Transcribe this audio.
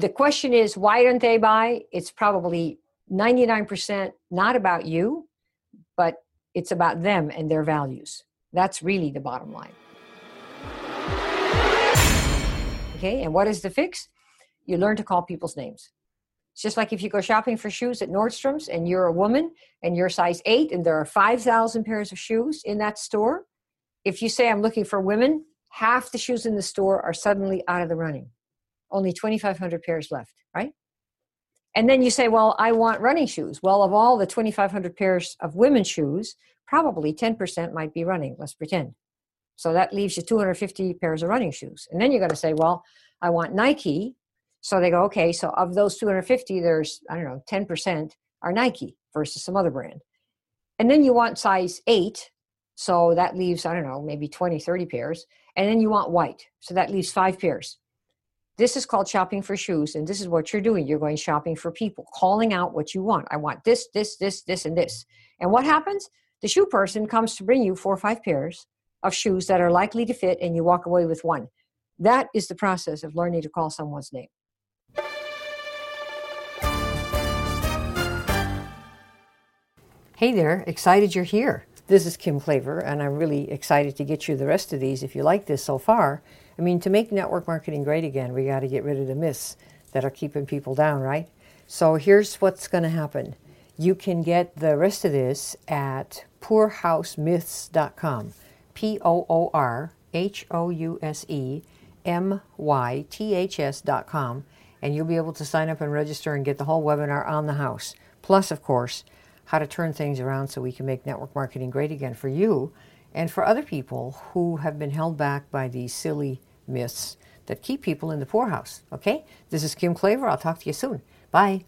the question is, why don't they buy? It's probably 99% not about you, but it's about them and their values. That's really the bottom line. Okay, and what is the fix? You learn to call people's names. It's just like if you go shopping for shoes at Nordstrom's and you're a woman and you're size eight and there are 5,000 pairs of shoes in that store. If you say, I'm looking for women, half the shoes in the store are suddenly out of the running. Only 2,500 pairs left, right? And then you say, Well, I want running shoes. Well, of all the 2,500 pairs of women's shoes, probably 10% might be running, let's pretend. So that leaves you 250 pairs of running shoes. And then you're going to say, well, I want Nike. So they go, okay, so of those 250, there's, I don't know, 10% are Nike versus some other brand. And then you want size eight. So that leaves, I don't know, maybe 20, 30 pairs. And then you want white. So that leaves five pairs. This is called shopping for shoes. And this is what you're doing. You're going shopping for people, calling out what you want. I want this, this, this, this, and this. And what happens? The shoe person comes to bring you four or five pairs of shoes that are likely to fit and you walk away with one. That is the process of learning to call someone's name. Hey there, excited you're here. This is Kim Klaver and I'm really excited to get you the rest of these if you like this so far. I mean, to make network marketing great again, we got to get rid of the myths that are keeping people down, right? So here's what's going to happen. You can get the rest of this at poorhousemyths.com. P O O R H O U S E M Y T H S dot and you'll be able to sign up and register and get the whole webinar on the house. Plus, of course, how to turn things around so we can make network marketing great again for you and for other people who have been held back by these silly myths that keep people in the poorhouse. Okay? This is Kim Klaver. I'll talk to you soon. Bye.